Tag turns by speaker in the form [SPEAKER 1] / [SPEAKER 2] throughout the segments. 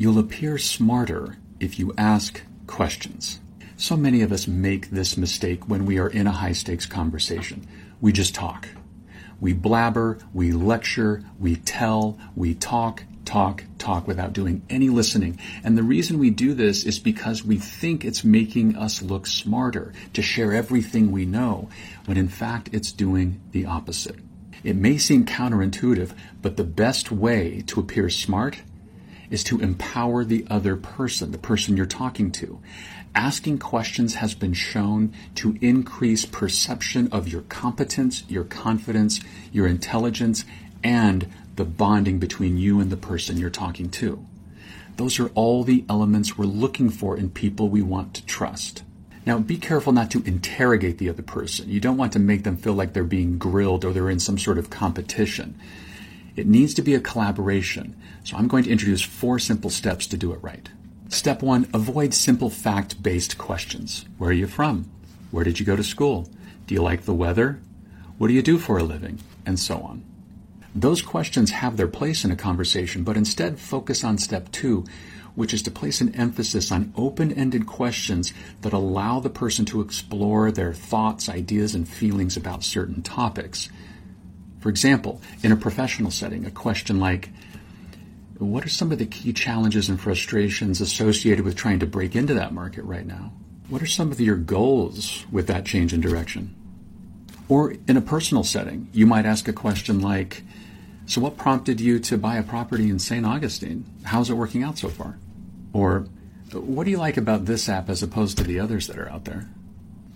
[SPEAKER 1] You'll appear smarter if you ask questions. So many of us make this mistake when we are in a high stakes conversation. We just talk. We blabber, we lecture, we tell, we talk, talk, talk without doing any listening. And the reason we do this is because we think it's making us look smarter to share everything we know, when in fact it's doing the opposite. It may seem counterintuitive, but the best way to appear smart is to empower the other person, the person you're talking to. Asking questions has been shown to increase perception of your competence, your confidence, your intelligence, and the bonding between you and the person you're talking to. Those are all the elements we're looking for in people we want to trust. Now, be careful not to interrogate the other person. You don't want to make them feel like they're being grilled or they're in some sort of competition. It needs to be a collaboration. So I'm going to introduce four simple steps to do it right. Step one, avoid simple fact based questions. Where are you from? Where did you go to school? Do you like the weather? What do you do for a living? And so on. Those questions have their place in a conversation, but instead focus on step two, which is to place an emphasis on open ended questions that allow the person to explore their thoughts, ideas, and feelings about certain topics. For example, in a professional setting, a question like, what are some of the key challenges and frustrations associated with trying to break into that market right now? What are some of your goals with that change in direction? Or in a personal setting, you might ask a question like, So, what prompted you to buy a property in St. Augustine? How's it working out so far? Or, What do you like about this app as opposed to the others that are out there?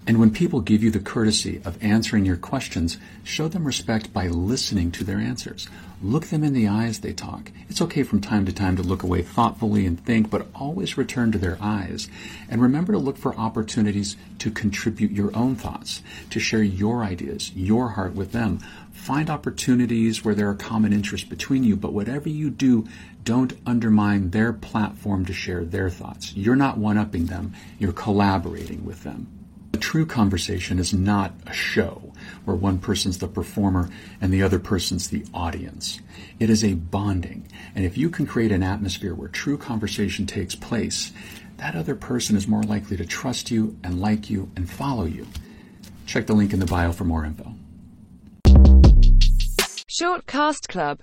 [SPEAKER 1] And when people give you the courtesy of answering your questions, show them respect by listening to their answers. Look them in the eyes they talk. It's okay from time to time to look away thoughtfully and think, but always return to their eyes. And remember to look for opportunities to contribute your own thoughts, to share your ideas, your heart with them. Find opportunities where there are common interests between you, but whatever you do, don't undermine their platform to share their thoughts. You're not one upping them, you're collaborating with them. True conversation is not a show where one person's the performer and the other person's the audience. It is a bonding. And if you can create an atmosphere where true conversation takes place, that other person is more likely to trust you and like you and follow you. Check the link in the bio for more info.
[SPEAKER 2] Shortcast Club